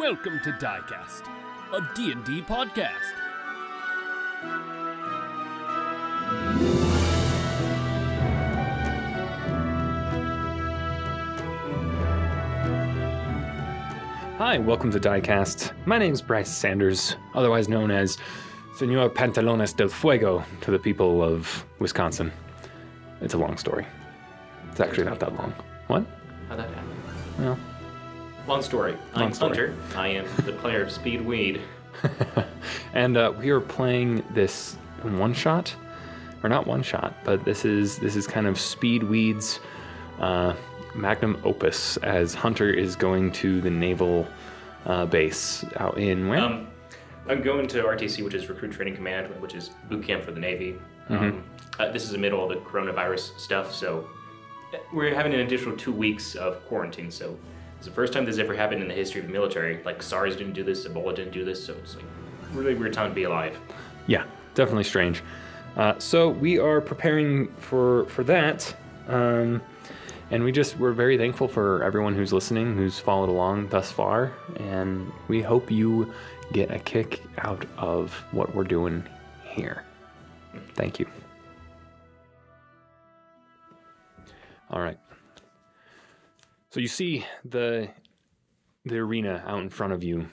Welcome to Diecast, a D&D podcast. Hi, welcome to Diecast. My name is Bryce Sanders, otherwise known as Senor Pantalones del Fuego to the people of Wisconsin. It's a long story. It's actually not that long. What? How'd that happen? Well, Long story. I'm story. Hunter. I am the player of Speed Weed. and uh, we are playing this one shot, or not one shot, but this is this is kind of Speedweed's uh, magnum opus as Hunter is going to the naval uh, base out in where? Um, I'm going to RTC, which is Recruit Training Command, which is boot camp for the Navy. Um, uh, this is middle of the coronavirus stuff, so we're having an additional two weeks of quarantine. So it's the first time this ever happened in the history of the military. Like SARS didn't do this, Ebola didn't do this, so it's like really weird time to be alive. Yeah, definitely strange. Uh, so we are preparing for for that, um, and we just we're very thankful for everyone who's listening, who's followed along thus far, and we hope you get a kick out of what we're doing here. Thank you. All right. So you see the the arena out in front of you.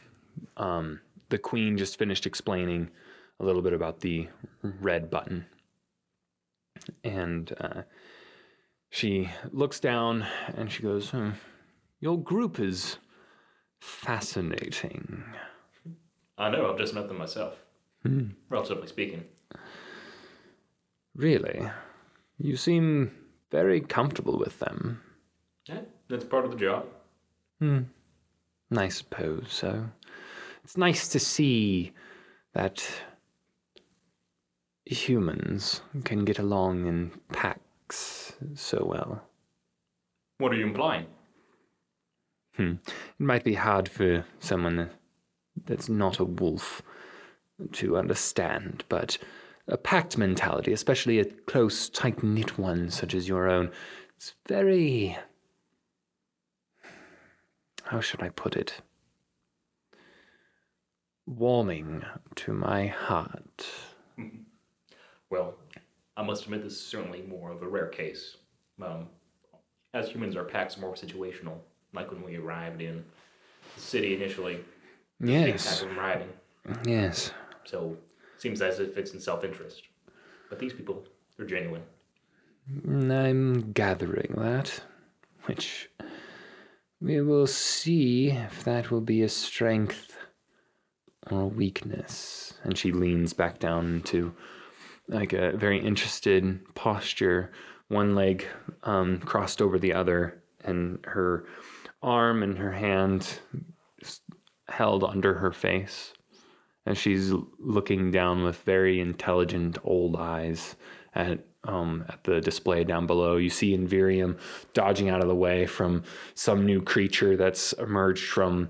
Um, the queen just finished explaining a little bit about the red button, and uh, she looks down and she goes, hmm, "Your group is fascinating." I know, I've just met them myself, relatively speaking. Really, you seem very comfortable with them. Yeah, that's part of the job. Hmm. I suppose so. It's nice to see that humans can get along in packs so well. What are you implying? Hmm. It might be hard for someone that's not a wolf to understand, but a pact mentality, especially a close, tight knit one such as your own, it's very. How should I put it? Warming to my heart. Well, I must admit this is certainly more of a rare case. Um, as humans, our packs are more situational, like when we arrived in the city initially. Yes, riding. yes. So seems as if it's in self-interest. But these people, they're genuine. I'm gathering that, which we will see if that will be a strength or a weakness. And she leans back down into like a very interested posture, one leg um, crossed over the other, and her arm and her hand held under her face. And she's looking down with very intelligent old eyes at um, at the display down below. You see Invirium dodging out of the way from some new creature that's emerged from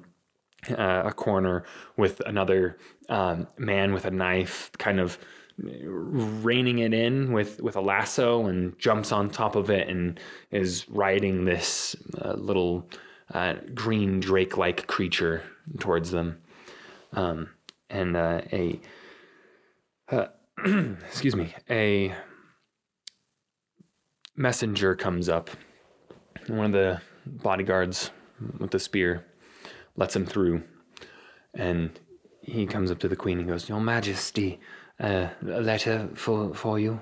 uh, a corner with another um, man with a knife, kind of reining it in with with a lasso, and jumps on top of it and is riding this uh, little uh, green drake-like creature towards them. Um, and uh, a uh, excuse me, a messenger comes up. One of the bodyguards with the spear lets him through, and he comes up to the queen and goes, "Your Majesty, uh, a letter for for you."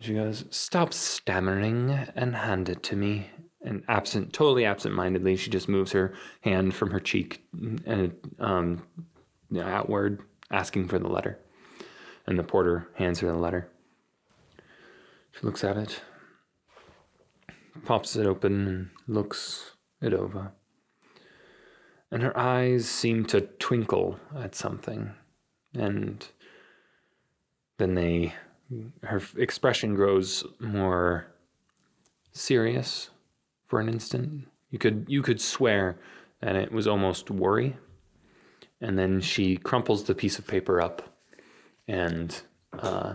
She goes, "Stop stammering and hand it to me." And absent, totally absent-mindedly, she just moves her hand from her cheek and um, outward, asking for the letter. And the porter hands her the letter. She looks at it, pops it open, and looks it over. And her eyes seem to twinkle at something. And then they, her expression grows more serious for an instant. You could, you could swear that it was almost worry and then she crumples the piece of paper up and uh,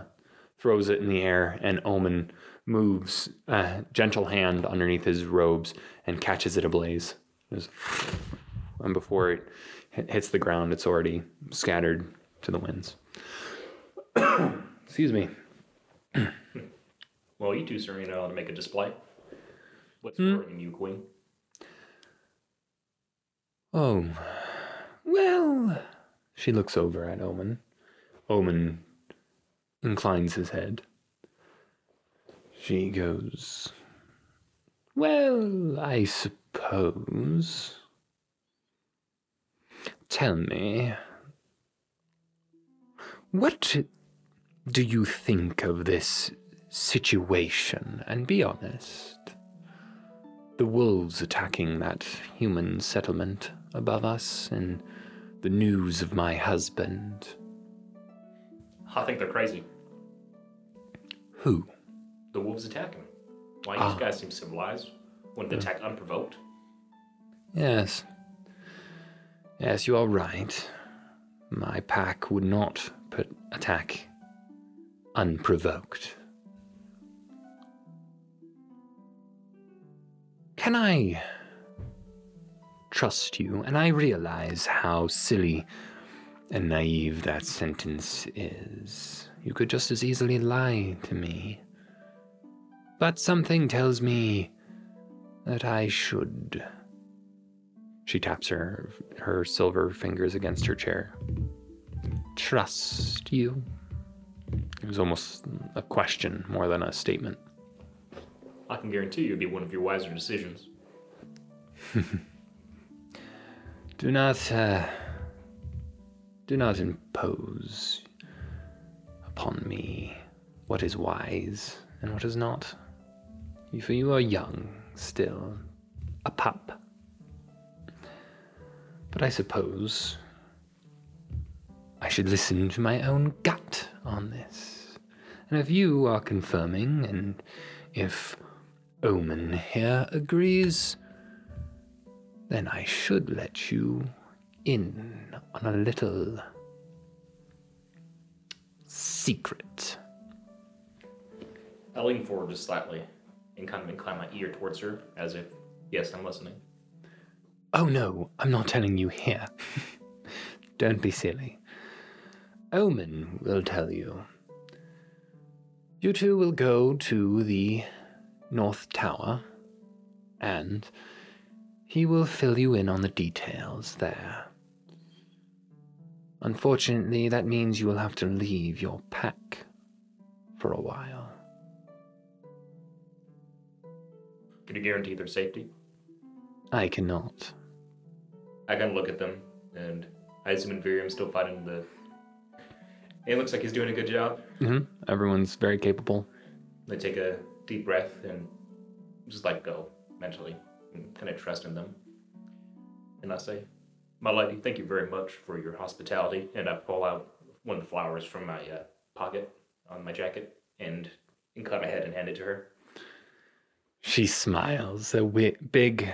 throws it in the air, and Omen moves a gentle hand underneath his robes and catches it ablaze. Just and before it hits the ground, it's already scattered to the winds. Excuse me. Well, you two know how to make a display. What's Hmm? worrying you, Queen? Oh, well. She looks over at Omen. Omen inclines his head. She goes, Well, I suppose. Tell me, what do you think of this situation? And be honest. The wolves attacking that human settlement above us, and the news of my husband. I think they're crazy. Who? The wolves attacking. Why Ah. you guys seem civilized? Wouldn't attack unprovoked? Yes. Yes, you are right. My pack would not put attack unprovoked. Can I trust you? And I realize how silly and naive that sentence is. You could just as easily lie to me. But something tells me that I should. She taps her her silver fingers against her chair. Trust you. It was almost a question more than a statement. I can guarantee you it'd be one of your wiser decisions. Do not uh, do not impose upon me what is wise and what is not. For you are young still, a pup. But I suppose I should listen to my own gut on this. And if you are confirming, and if Omen here agrees, then I should let you in on a little secret. I lean forward just slightly and kind of incline my ear towards her as if, yes, I'm listening. Oh no, I'm not telling you here. Don't be silly. Omen will tell you. You two will go to the North Tower, and he will fill you in on the details there. Unfortunately, that means you will have to leave your pack for a while. Can you guarantee their safety? I cannot. I kind of look at them, and I assume Invirium's still fighting the. It looks like he's doing a good job. hmm Everyone's very capable. They take a deep breath and just let go mentally and kind of trust in them. And I say, My lady, thank you very much for your hospitality. And I pull out one of the flowers from my uh, pocket on my jacket and incline my head and hand it to her. She smiles, a wi- big,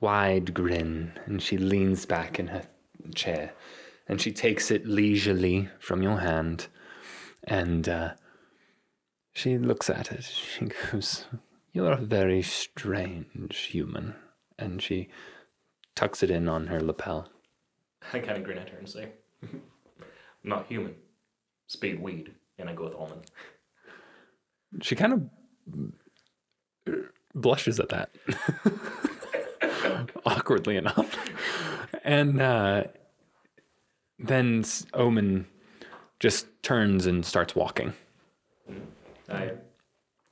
wide grin, and she leans back in her chair and she takes it leisurely from your hand and uh, she looks at it. She goes, You're a very strange human. And she tucks it in on her lapel. I kind of grin at her and say, I'm not human. Speed weed. And I go with Omen. She kind of blushes at that, awkwardly enough. And uh, then Omen just turns and starts walking. I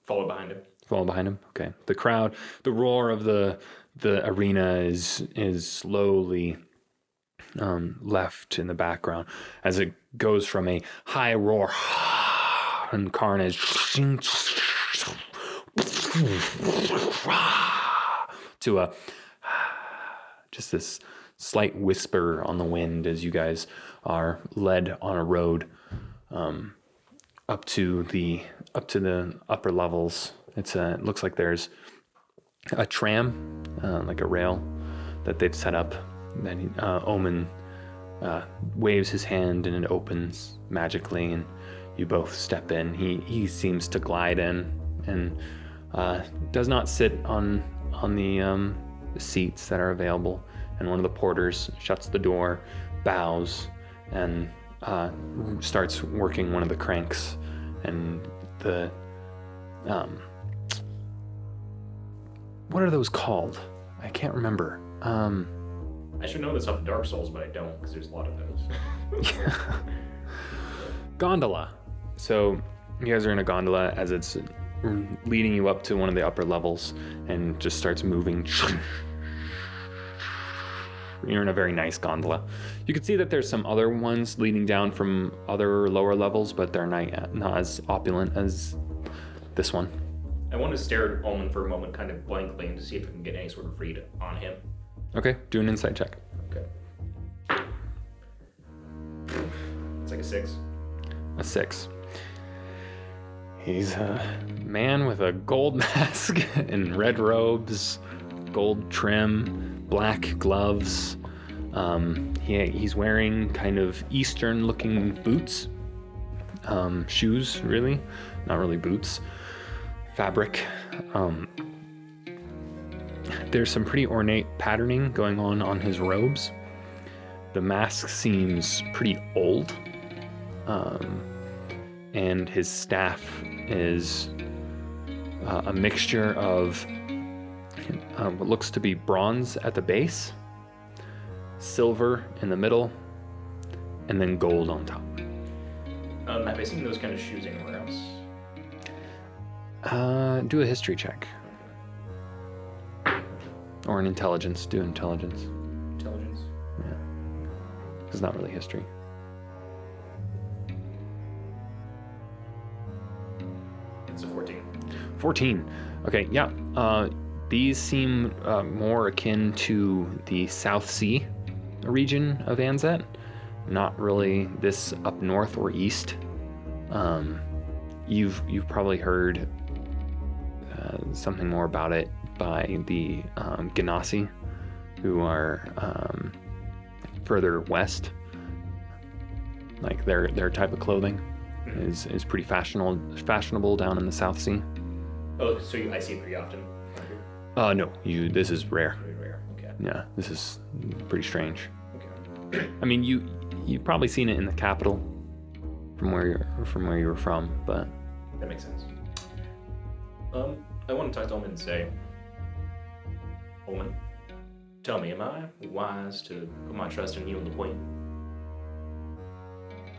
follow behind him. Follow behind him. Okay. The crowd, the roar of the the arena is is slowly um, left in the background as it goes from a high roar and carnage to a just this slight whisper on the wind as you guys are led on a road um, up to the up to the upper levels. It's a, it looks like there's a tram, uh, like a rail that they've set up. Then uh, Omen uh, waves his hand and it opens magically, and you both step in. He he seems to glide in and uh, does not sit on on the um, seats that are available. and one of the porters shuts the door, bows, and uh, starts working one of the cranks. And the um, what are those called? I can't remember. Um, I should know this off of Dark Souls, but I don't because there's a lot of those. gondola. So you guys are in a gondola as it's leading you up to one of the upper levels and just starts moving. You're in a very nice gondola. You can see that there's some other ones leading down from other lower levels, but they're not, not as opulent as this one. I want to stare at Omen for a moment, kind of blankly, and to see if I can get any sort of read on him. Okay, do an insight check. Okay. It's like a six. A six. He's a man with a gold mask and red robes, gold trim, black gloves. Um, he, he's wearing kind of Eastern looking boots. Um, shoes, really. Not really boots. Fabric. Um, there's some pretty ornate patterning going on on his robes. The mask seems pretty old. Um, and his staff is uh, a mixture of uh, what looks to be bronze at the base, silver in the middle, and then gold on top. Um, have I seen those kind of shoes anywhere else? Uh, do a history check. Or an intelligence. Do intelligence. Intelligence. Yeah. It's not really history. It's a 14. 14. Okay, yeah. Uh, these seem uh, more akin to the South Sea region of Anzet, not really this up north or east. Um, you've you've probably heard something more about it by the um, Ganassi, who are um, further west. Like their their type of clothing is is pretty fashionable fashionable down in the South Sea. Oh, so you, I see it pretty often. Uh, no, you. This is rare. Pretty rare. Okay. Yeah, this is pretty strange. Okay. I mean, you you've probably seen it in the capital, from where you're from where you were from, but That makes sense. Um, I want to talk to Omen and say, Omen, tell me, am I wise to put my trust in you and the Queen?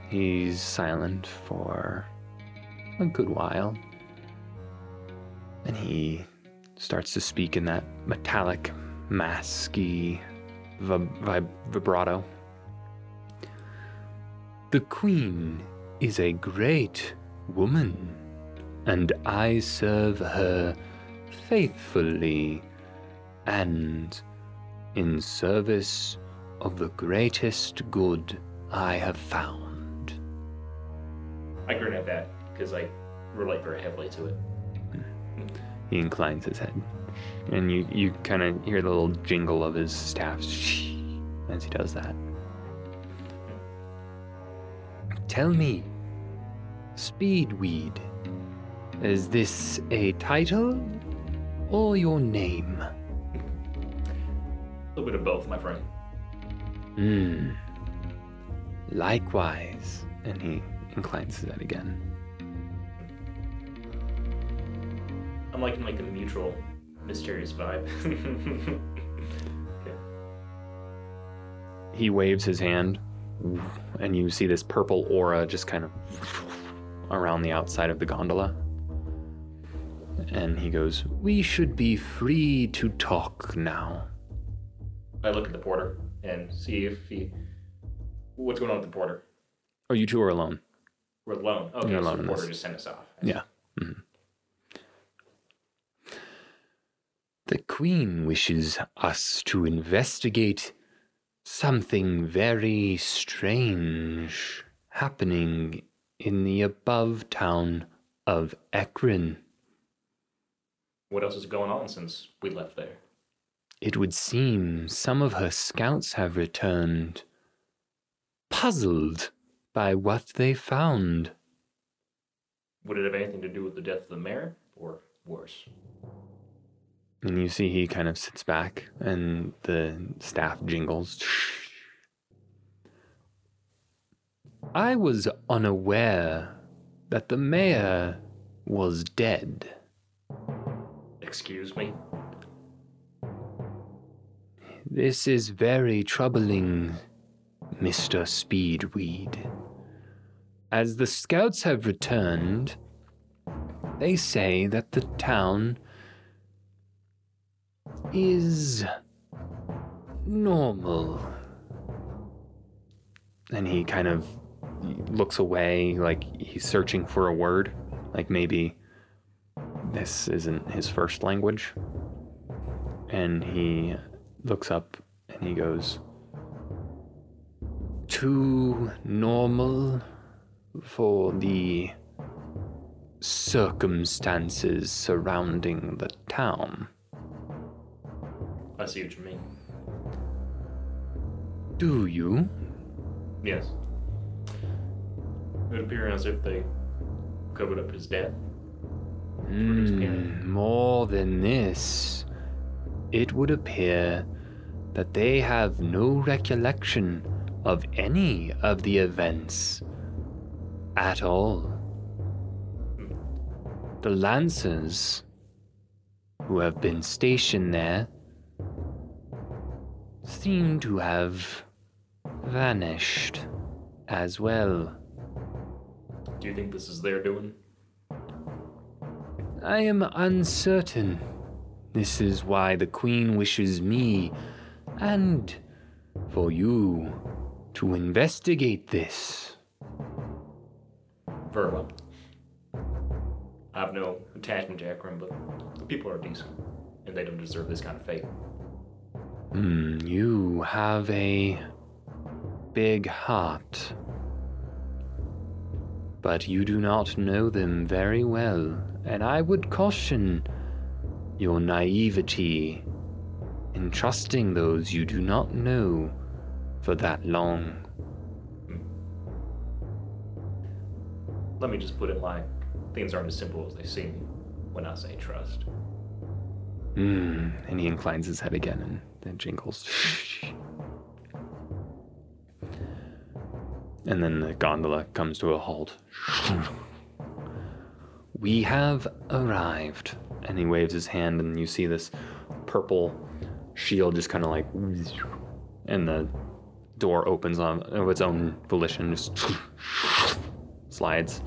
he's silent for a good while, and he starts to speak in that metallic, masky vib- vibrato. The queen is a great woman, and I serve her faithfully and in service of the greatest good I have found. I grin at that because I relate very heavily to it. He inclines his head, and you, you kind of hear the little jingle of his staff as he does that. Tell me, Speedweed, is this a title or your name? A little bit of both, my friend. Hmm. Likewise. And he inclines his head again. I'm liking like the mutual, mysterious vibe. okay. He waves his hand, and you see this purple aura just kind of around the outside of the gondola. And he goes, We should be free to talk now. I look at the porter and see if he. What's going on with the porter? Oh, you two are alone. We're alone. Okay, You're so the porter this. just sent us off. Yeah. Mhm. The Queen wishes us to investigate something very strange happening in the above town of Ekron. What else is going on since we left there? It would seem some of her scouts have returned, puzzled by what they found. Would it have anything to do with the death of the mayor, or worse? And you see he kind of sits back and the staff jingles. I was unaware that the mayor was dead. Excuse me. This is very troubling, Mr. Speedweed. As the scouts have returned, they say that the town is normal. And he kind of looks away, like he's searching for a word, like maybe this isn't his first language. And he looks up and he goes, Too normal for the circumstances surrounding the town. I see what you mean. Do you? Yes. It would appear as if they covered up his death. Mm, more than this, it would appear that they have no recollection of any of the events at all. The Lancers, who have been stationed there, seem to have vanished as well. Do you think this is their doing? I am uncertain. This is why the Queen wishes me and for you to investigate this. Very well. I have no attachment to Akron, but the people are decent, and they don't deserve this kind of fate. Hmm, you have a big heart. But you do not know them very well, and I would caution your naivety in trusting those you do not know for that long. Let me just put it like things aren't as simple as they seem when I say trust. Hmm, and he inclines his head again and then jingles. And then the gondola comes to a halt. We have arrived. And he waves his hand, and you see this purple shield just kind of like. And the door opens on of its own volition, just slides.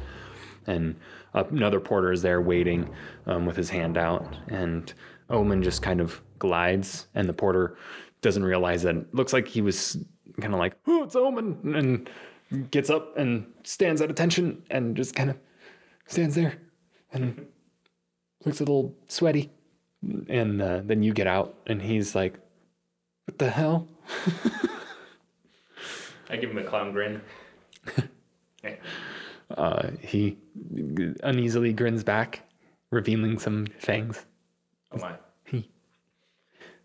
And another porter is there waiting um, with his hand out. And Omen just kind of glides, and the porter doesn't realize that it looks like he was kind of like, oh, it's Omen. And gets up and stands at attention and just kind of stands there and looks a little sweaty. And uh, then you get out, and he's like, What the hell? I give him a clown grin. Uh, he uneasily grins back, revealing some fangs. Oh my. He.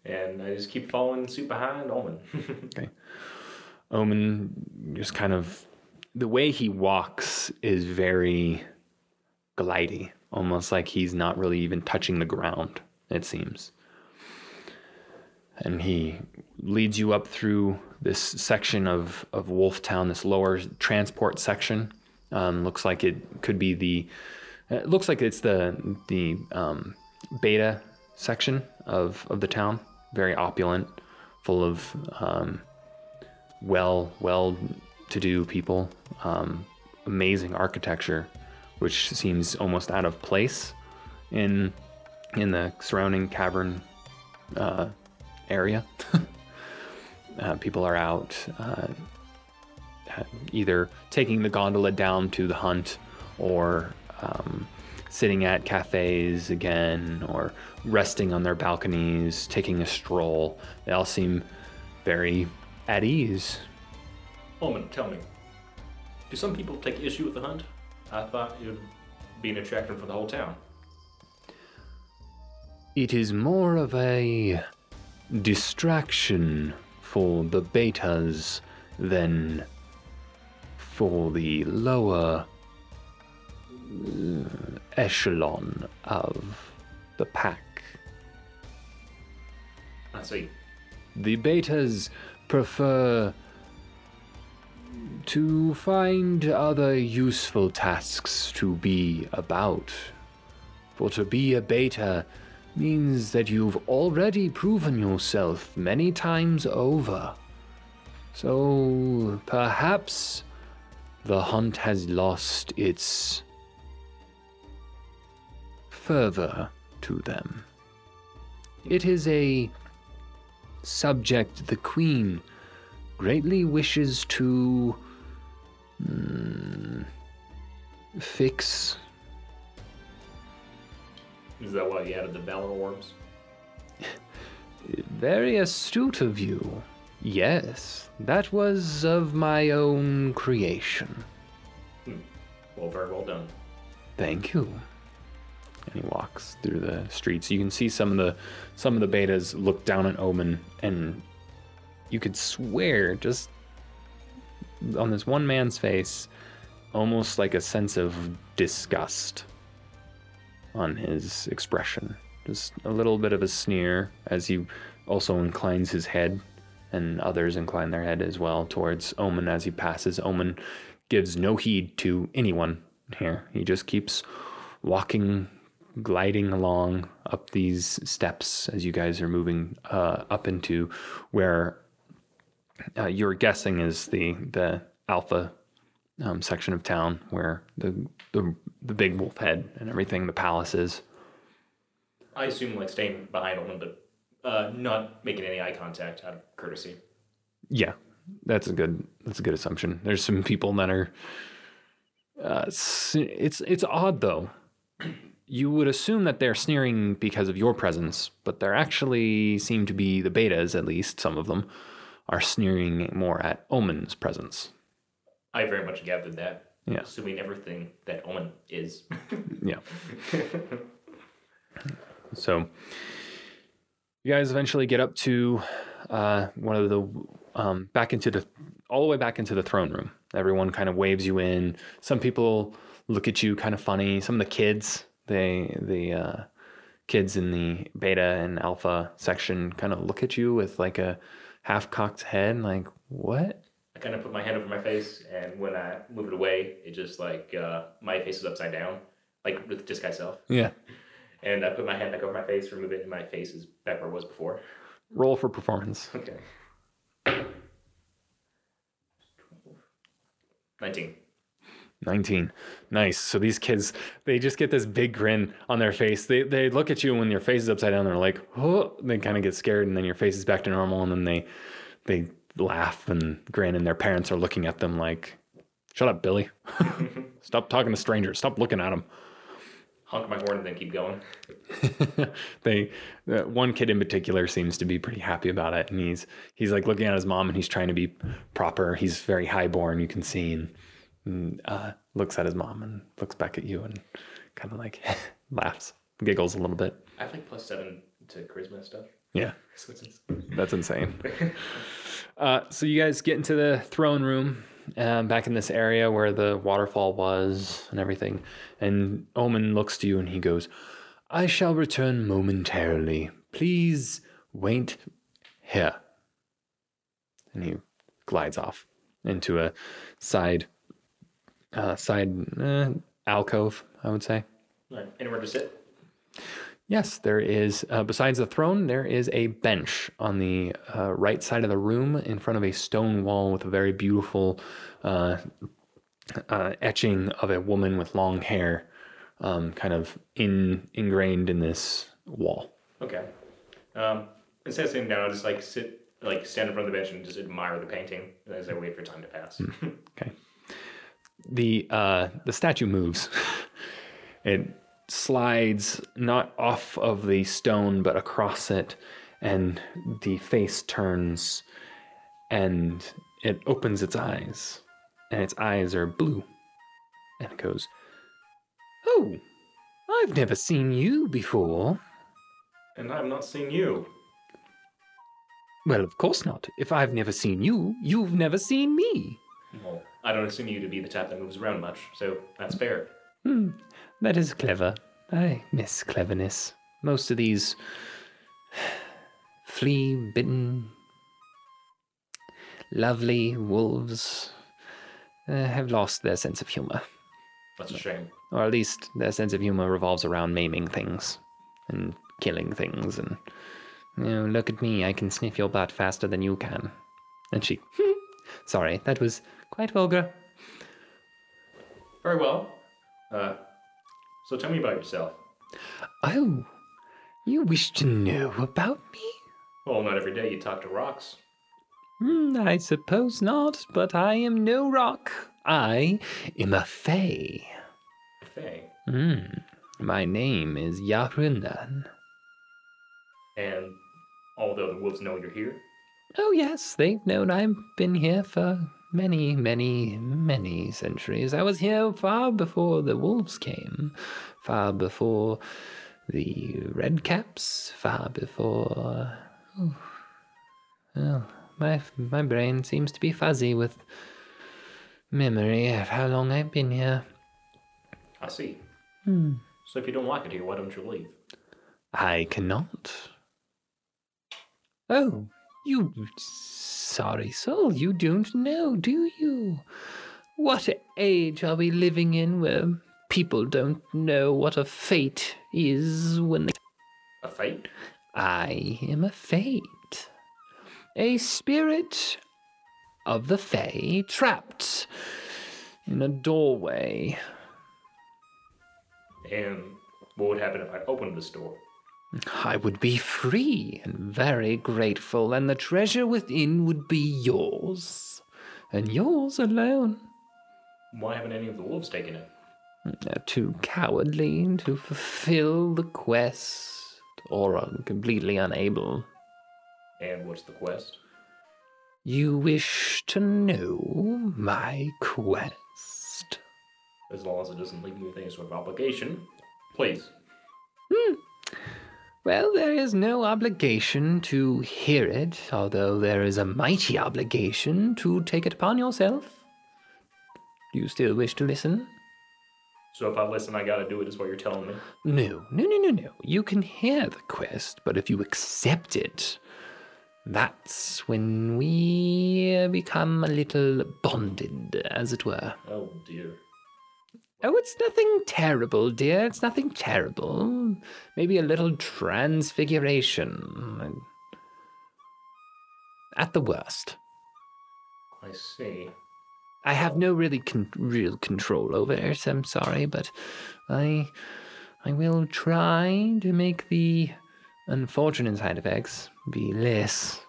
And I just keep following suit behind Omen. Okay. Omen just kind of the way he walks is very glidey, almost like he's not really even touching the ground, it seems. And he leads you up through this section of, of Wolf Town, this lower transport section. Um, looks like it could be the it looks like it's the the um, beta section of, of the town. Very opulent, full of um, well well to do people. Um, amazing architecture, which seems almost out of place in in the surrounding cavern uh, area. uh, people are out uh, either taking the gondola down to the hunt or um, sitting at cafes again or resting on their balconies, taking a stroll. They all seem very at ease. Omen, tell me, do some people take issue with the hunt? I thought it would be an attraction for the whole town. It is more of a distraction for the betas than for the lower uh, echelon of the pack. I see. The betas prefer to find other useful tasks to be about. For to be a beta means that you've already proven yourself many times over. So perhaps the hunt has lost its fervor to them. It is a subject the Queen greatly wishes to mm, fix. Is that why you added the Valor Orbs? Very astute of you. Yes, that was of my own creation. Well, very well done. Thank you. And he walks through the streets. You can see some of the some of the betas look down at Omen, and you could swear just on this one man's face, almost like a sense of disgust on his expression. Just a little bit of a sneer as he also inclines his head, and others incline their head as well towards Omen as he passes. Omen gives no heed to anyone here. He just keeps walking, gliding along up these steps as you guys are moving uh, up into where uh, you're guessing is the the alpha um, section of town where the, the the big wolf head and everything, the palace is. I assume like staying behind Omen, but uh, not making any eye contact out of courtesy. Yeah, that's a good that's a good assumption. There's some people that are. Uh, s- it's it's odd though. You would assume that they're sneering because of your presence, but there actually seem to be the betas, at least some of them, are sneering more at Omen's presence. I very much gathered that. Yeah. Assuming everything that Omen is. Yeah. so you guys eventually get up to uh, one of the um, back into the all the way back into the throne room. Everyone kind of waves you in. Some people look at you kind of funny. Some of the kids, they the uh, kids in the beta and alpha section kind of look at you with like a half cocked head, like what? I kind of put my hand over my face, and when I move it away, it just like uh, my face is upside down, like with disguise self. Yeah. And I put my hand back over my face, remove it, and my face is back where it was before. Roll for performance. Okay. 19. 19. Nice. So these kids, they just get this big grin on their face. They, they look at you when your face is upside down. They're like, oh, they kind of get scared, and then your face is back to normal, and then they they laugh and grin, and their parents are looking at them like, shut up, Billy. Stop talking to strangers. Stop looking at them. Honk my horn and then keep going. they uh, one kid in particular seems to be pretty happy about it and he's he's like looking at his mom and he's trying to be proper he's very highborn you can see and, and uh, looks at his mom and looks back at you and kind of like laughs giggles a little bit. I have like plus seven to charisma stuff. yeah. So that's insane. Uh, so you guys get into the throne room um, back in this area where the waterfall was and everything and omen looks to you and he goes i shall return momentarily. Please wait here. And he glides off into a side uh, side uh, alcove i would say Alright, anywhere to sit? Yes, there is. Uh, besides the throne, there is a bench on the uh, right side of the room in front of a stone wall with a very beautiful uh, uh, etching of a woman with long hair, um, kind of in ingrained in this wall. Okay. Um, instead of sitting down, I'll just like sit, like stand in front of the bench and just admire the painting as I wait for time to pass. Okay. The uh, the statue moves. it slides not off of the stone but across it, and the face turns, and it opens its eyes, and its eyes are blue, and it goes, "Oh, I've never seen you before." and I've not seen you. Well, of course not. If I've never seen you, you've never seen me. Well, I don't assume you to be the type that moves around much, so that's fair. Hmm, that is clever. I miss cleverness. Most of these flea bitten, lovely wolves uh, have lost their sense of humor. That's a shame. Or at least their sense of humor revolves around maiming things and killing things. And, you know, look at me, I can sniff your butt faster than you can. And she, sorry, that was quite vulgar. Very well. Uh, so tell me about yourself. Oh, you wish to know about me? Well, not every day you talk to rocks. Hmm, I suppose not, but I am no rock. I am a fae. Faye. Hmm, my name is Yarunan. And although the other wolves know you're here, Oh, yes, they've known I've been here for many, many, many centuries. I was here far before the wolves came, far before the redcaps, far before. Oh, well, my, my brain seems to be fuzzy with memory of how long I've been here. I see. Hmm. So if you don't like it here, why don't you leave? I cannot. Oh, you sorry soul, you don't know, do you? What age are we living in where people don't know what a fate is when they. A fate? I am a fate. A spirit of the Fae trapped in a doorway. And what would happen if I opened this door? I would be free and very grateful, and the treasure within would be yours, and yours alone. Why haven't any of the wolves taken it? They're too cowardly to fulfill the quest, or are completely unable. And what's the quest? You wish to know my quest? As long as it doesn't leave me with any sort of obligation. Please. Hmm. Well, there is no obligation to hear it, although there is a mighty obligation to take it upon yourself. Do you still wish to listen? So if I listen, I gotta do it, is what you're telling me. No, no, no, no, no. You can hear the quest, but if you accept it, that's when we become a little bonded, as it were. Oh dear. Oh, it's nothing terrible, dear. It's nothing terrible. Maybe a little transfiguration. At the worst. I see. I have no really con- real control over it. I'm sorry, but I I will try to make the unfortunate side effects be less.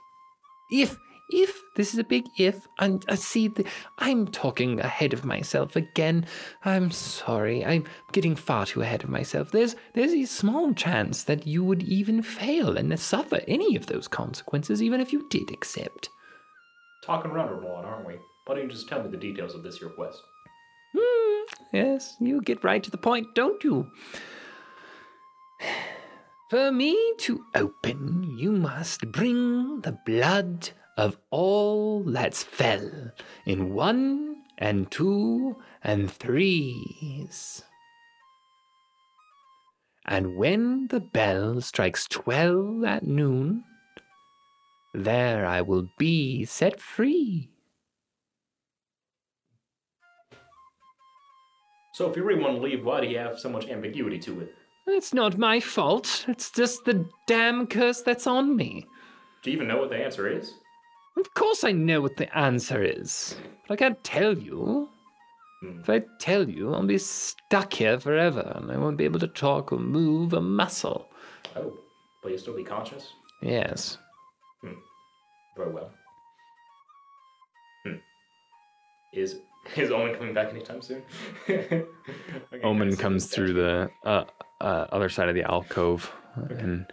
If if this is a big if, and I see the, I'm talking ahead of myself again. I'm sorry. I'm getting far too ahead of myself. There's there's a small chance that you would even fail and suffer any of those consequences, even if you did accept. Talking around a lot, aren't we? Why don't you just tell me the details of this your quest? Hmm, yes, you get right to the point, don't you? For me to open, you must bring the blood of all that's fell in one and two and threes. And when the bell strikes twelve at noon, there I will be set free. So if you really want to leave, why do you have so much ambiguity to it? It's not my fault. It's just the damn curse that's on me. Do you even know what the answer is? Of course I know what the answer is, but I can't tell you. Hmm. If I tell you, I'll be stuck here forever, and I won't be able to talk or move a muscle. Oh, but you'll still be conscious? Yes. Very well. Hmm. Is is Omen coming back anytime soon? Okay, Omen guys, comes through the uh, uh, other side of the alcove, and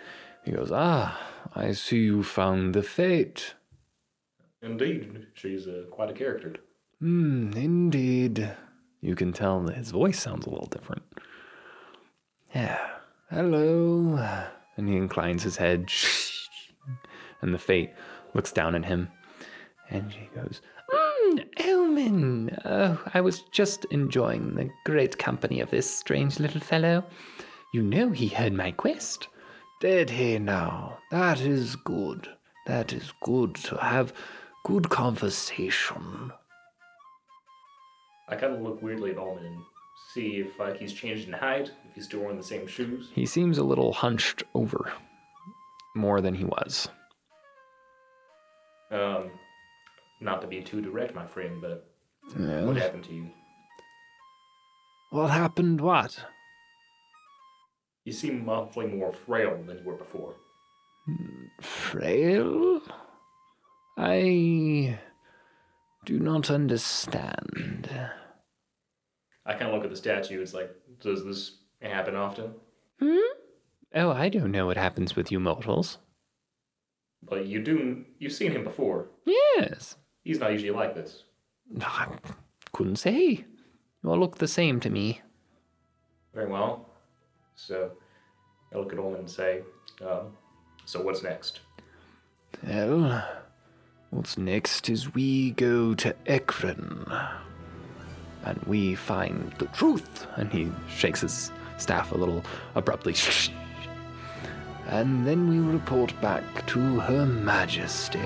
he goes, "Ah, I see you found the fate." Indeed, she's uh, quite a character. Hmm, indeed. You can tell that his voice sounds a little different. Yeah. Hello. And he inclines his head. And the fate looks down at him. And she goes, mm, Omen. Oh, I was just enjoying the great company of this strange little fellow. You know he heard my quest. Did he now. That is good. That is good to have good conversation. I kind of look weirdly at Ullman and see if like he's changed in height, if he's still wearing the same shoes. He seems a little hunched over, more than he was. Um, not to be too direct, my friend, but Well, what happened to you? what happened? What? You seem awfully more frail than you were before. Frail? I do not understand. I kind of look at the statue. It's like, does this happen often? Hmm? Oh, I don't know what happens with you mortals. But you do. You've seen him before. Yes. He's not usually like this. I couldn't say. You all look the same to me. Very well. So I look at Ullman and say, um, "So what's next?" Well, what's next is we go to Ekron. And we find the truth. And he shakes his staff a little abruptly. And then we report back to Her Majesty.